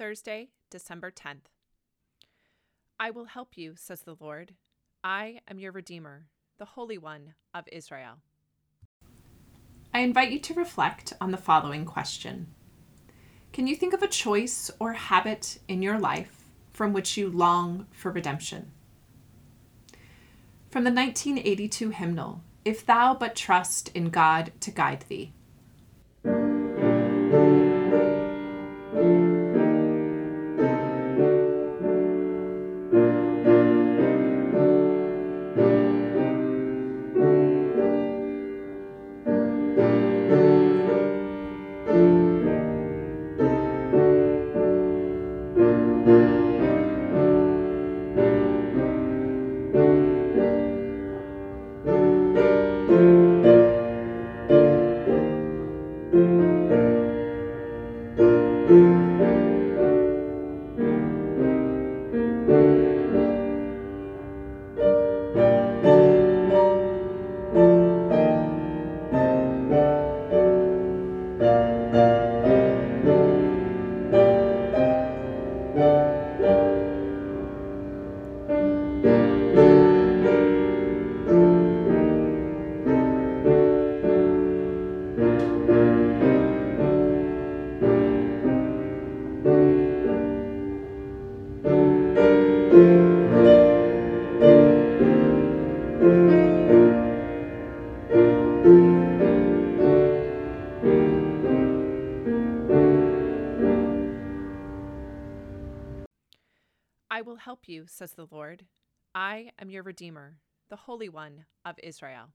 Thursday, December 10th. I will help you, says the Lord. I am your Redeemer, the Holy One of Israel. I invite you to reflect on the following question Can you think of a choice or habit in your life from which you long for redemption? From the 1982 hymnal, If Thou But Trust in God to Guide Thee. thank you. I will help you, says the Lord. I am your Redeemer, the Holy One of Israel.